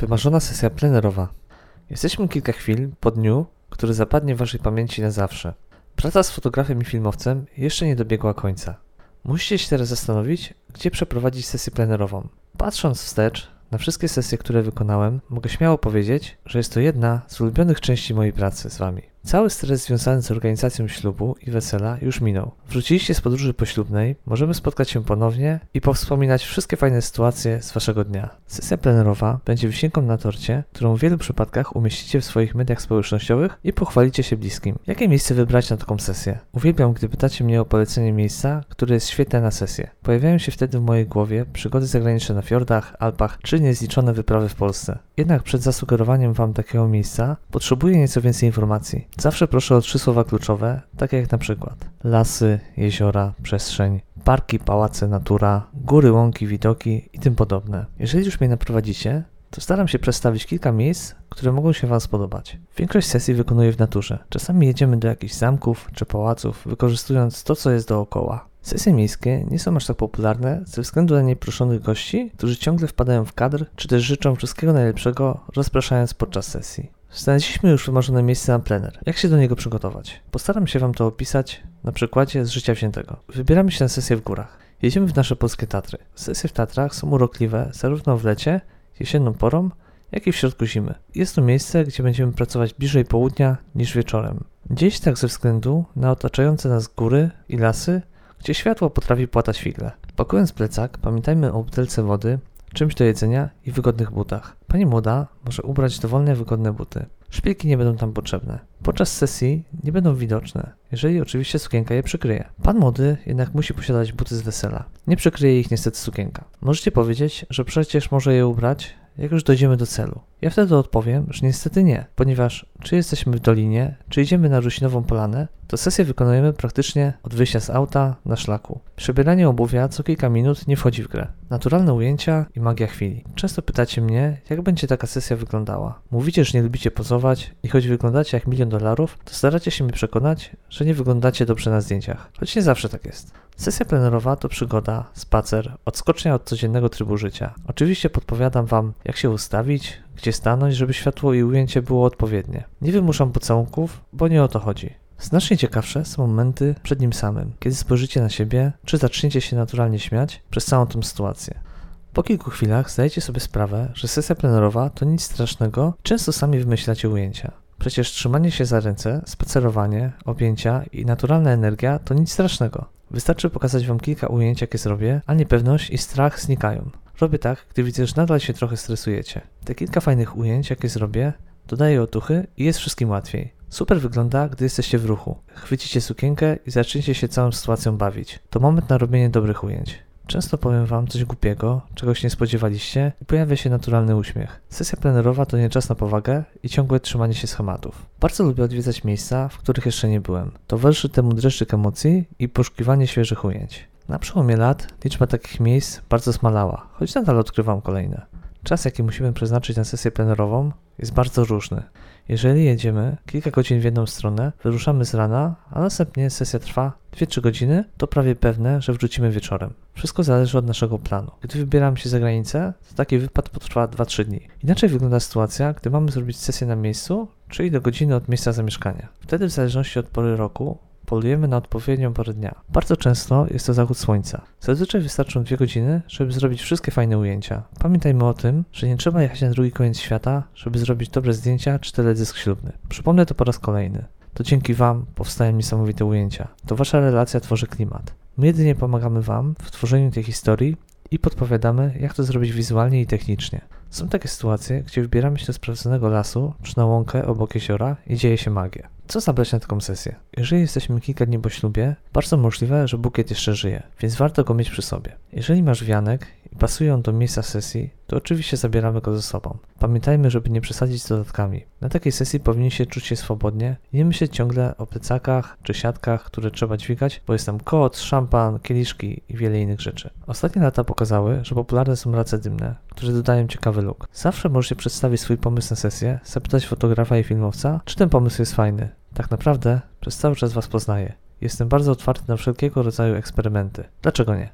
Wymarzona sesja plenerowa. Jesteśmy kilka chwil po dniu, który zapadnie w Waszej pamięci na zawsze. Praca z fotografem i filmowcem jeszcze nie dobiegła końca. Musicie się teraz zastanowić, gdzie przeprowadzić sesję plenerową. Patrząc wstecz na wszystkie sesje, które wykonałem, mogę śmiało powiedzieć, że jest to jedna z ulubionych części mojej pracy z Wami. Cały stres związany z organizacją ślubu i wesela już minął. Wróciliście z podróży poślubnej, możemy spotkać się ponownie i powspominać wszystkie fajne sytuacje z Waszego dnia. Sesja plenerowa będzie wisienką na torcie, którą w wielu przypadkach umieścicie w swoich mediach społecznościowych i pochwalicie się bliskim. Jakie miejsce wybrać na taką sesję? Uwielbiam, gdy pytacie mnie o polecenie miejsca, które jest świetne na sesję. Pojawiają się wtedy w mojej głowie przygody zagraniczne na fiordach, Alpach czy niezliczone wyprawy w Polsce. Jednak przed zasugerowaniem Wam takiego miejsca potrzebuję nieco więcej informacji. Zawsze proszę o trzy słowa kluczowe, takie jak na przykład lasy, jeziora, przestrzeń, parki, pałace, natura, góry, łąki, widoki i tym podobne. Jeżeli już mnie naprowadzicie, to staram się przedstawić kilka miejsc, które mogą się Wam spodobać. Większość sesji wykonuję w naturze. Czasami jedziemy do jakichś zamków czy pałaców, wykorzystując to, co jest dookoła. Sesje miejskie nie są aż tak popularne ze względu na nieproszonych gości, którzy ciągle wpadają w kadr, czy też życzą wszystkiego najlepszego, rozpraszając podczas sesji. Znaleźliśmy już wymarzone miejsce na plener. Jak się do niego przygotować? Postaram się Wam to opisać na przykładzie z życia wziętego. Wybieramy się na sesję w górach. Jedziemy w nasze polskie Tatry. Sesje w Tatrach są urokliwe zarówno w lecie, jesienną porą, jak i w środku zimy. Jest to miejsce, gdzie będziemy pracować bliżej południa niż wieczorem. Gdzieś tak ze względu na otaczające nas góry i lasy, gdzie światło potrafi płatać figle. Pakując plecak, pamiętajmy o butelce wody, czymś do jedzenia i wygodnych butach. Pani młoda może ubrać dowolne wygodne buty. Szpilki nie będą tam potrzebne. Podczas sesji nie będą widoczne, jeżeli oczywiście sukienka je przykryje. Pan młody jednak musi posiadać buty z wesela. Nie przykryje ich niestety sukienka. Możecie powiedzieć, że przecież może je ubrać, jak już dojdziemy do celu. Ja wtedy odpowiem, że niestety nie, ponieważ czy jesteśmy w dolinie, czy idziemy na Rusinową Polanę, to sesję wykonujemy praktycznie od wyjścia z auta na szlaku. Przebieranie obuwia co kilka minut nie wchodzi w grę. Naturalne ujęcia i magia chwili. Często pytacie mnie, jak będzie taka sesja wyglądała. Mówicie, że nie lubicie pozować i choć wyglądacie jak milion dolarów, to staracie się mnie przekonać, że nie wyglądacie dobrze na zdjęciach. Choć nie zawsze tak jest. Sesja plenerowa to przygoda, spacer, odskocznia od codziennego trybu życia. Oczywiście podpowiadam Wam, jak się ustawić, gdzie stanąć, żeby światło i ujęcie było odpowiednie. Nie wymuszam pocałunków, bo nie o to chodzi. Znacznie ciekawsze są momenty przed nim samym, kiedy spojrzycie na siebie, czy zaczniecie się naturalnie śmiać przez całą tę sytuację. Po kilku chwilach zdajecie sobie sprawę, że sesja plenerowa to nic strasznego często sami wymyślacie ujęcia. Przecież trzymanie się za ręce, spacerowanie, objęcia i naturalna energia to nic strasznego. Wystarczy pokazać Wam kilka ujęć, jakie zrobię, a niepewność i strach znikają. Robię tak, gdy widzę, że nadal się trochę stresujecie. Te kilka fajnych ujęć, jakie zrobię, dodaję otuchy i jest wszystkim łatwiej. Super wygląda, gdy jesteście w ruchu. Chwycicie sukienkę i zaczniecie się całą sytuacją bawić. To moment na robienie dobrych ujęć. Często powiem Wam coś głupiego, czegoś nie spodziewaliście i pojawia się naturalny uśmiech. Sesja plenerowa to nie czas na powagę i ciągłe trzymanie się schematów. Bardzo lubię odwiedzać miejsca, w których jeszcze nie byłem. Towarzyszy temu dreszczyk emocji i poszukiwanie świeżych ujęć. Na przełomie lat liczba takich miejsc bardzo zmalała, choć nadal odkrywam kolejne. Czas, jaki musimy przeznaczyć na sesję plenerową, jest bardzo różny. Jeżeli jedziemy kilka godzin w jedną stronę, wyruszamy z rana, a następnie sesja trwa 2-3 godziny, to prawie pewne, że wrócimy wieczorem. Wszystko zależy od naszego planu. Gdy wybieram się za granicę, to taki wypad potrwa 2-3 dni. Inaczej wygląda sytuacja, gdy mamy zrobić sesję na miejscu, czyli do godziny od miejsca zamieszkania. Wtedy w zależności od pory roku polujemy na odpowiednią porę dnia. Bardzo często jest to zachód słońca. Zazwyczaj wystarczą dwie godziny, żeby zrobić wszystkie fajne ujęcia. Pamiętajmy o tym, że nie trzeba jechać na drugi koniec świata, żeby zrobić dobre zdjęcia czy teledysk ślubny. Przypomnę to po raz kolejny. To dzięki Wam powstają niesamowite ujęcia. To Wasza relacja tworzy klimat. My jedynie pomagamy Wam w tworzeniu tej historii i podpowiadamy, jak to zrobić wizualnie i technicznie. Są takie sytuacje, gdzie wybieramy się do sprawdzonego lasu czy na łąkę obok jeziora i dzieje się magia. Co zabrać na taką sesję? Jeżeli jesteśmy kilka dni po ślubie, bardzo możliwe, że bukiet jeszcze żyje, więc warto go mieć przy sobie. Jeżeli masz wianek i pasuje on do miejsca sesji, to oczywiście zabieramy go ze sobą. Pamiętajmy, żeby nie przesadzić z dodatkami. Na takiej sesji powinniście czuć się swobodnie nie myśleć ciągle o plecakach czy siatkach, które trzeba dźwigać, bo jest tam kot, szampan, kieliszki i wiele innych rzeczy. Ostatnie lata pokazały, że popularne są race dymne, które dodają ciekawy look. Zawsze możecie przedstawić swój pomysł na sesję, zapytać fotografa i filmowca, czy ten pomysł jest fajny. Tak naprawdę przez cały czas Was poznaję. Jestem bardzo otwarty na wszelkiego rodzaju eksperymenty. Dlaczego nie?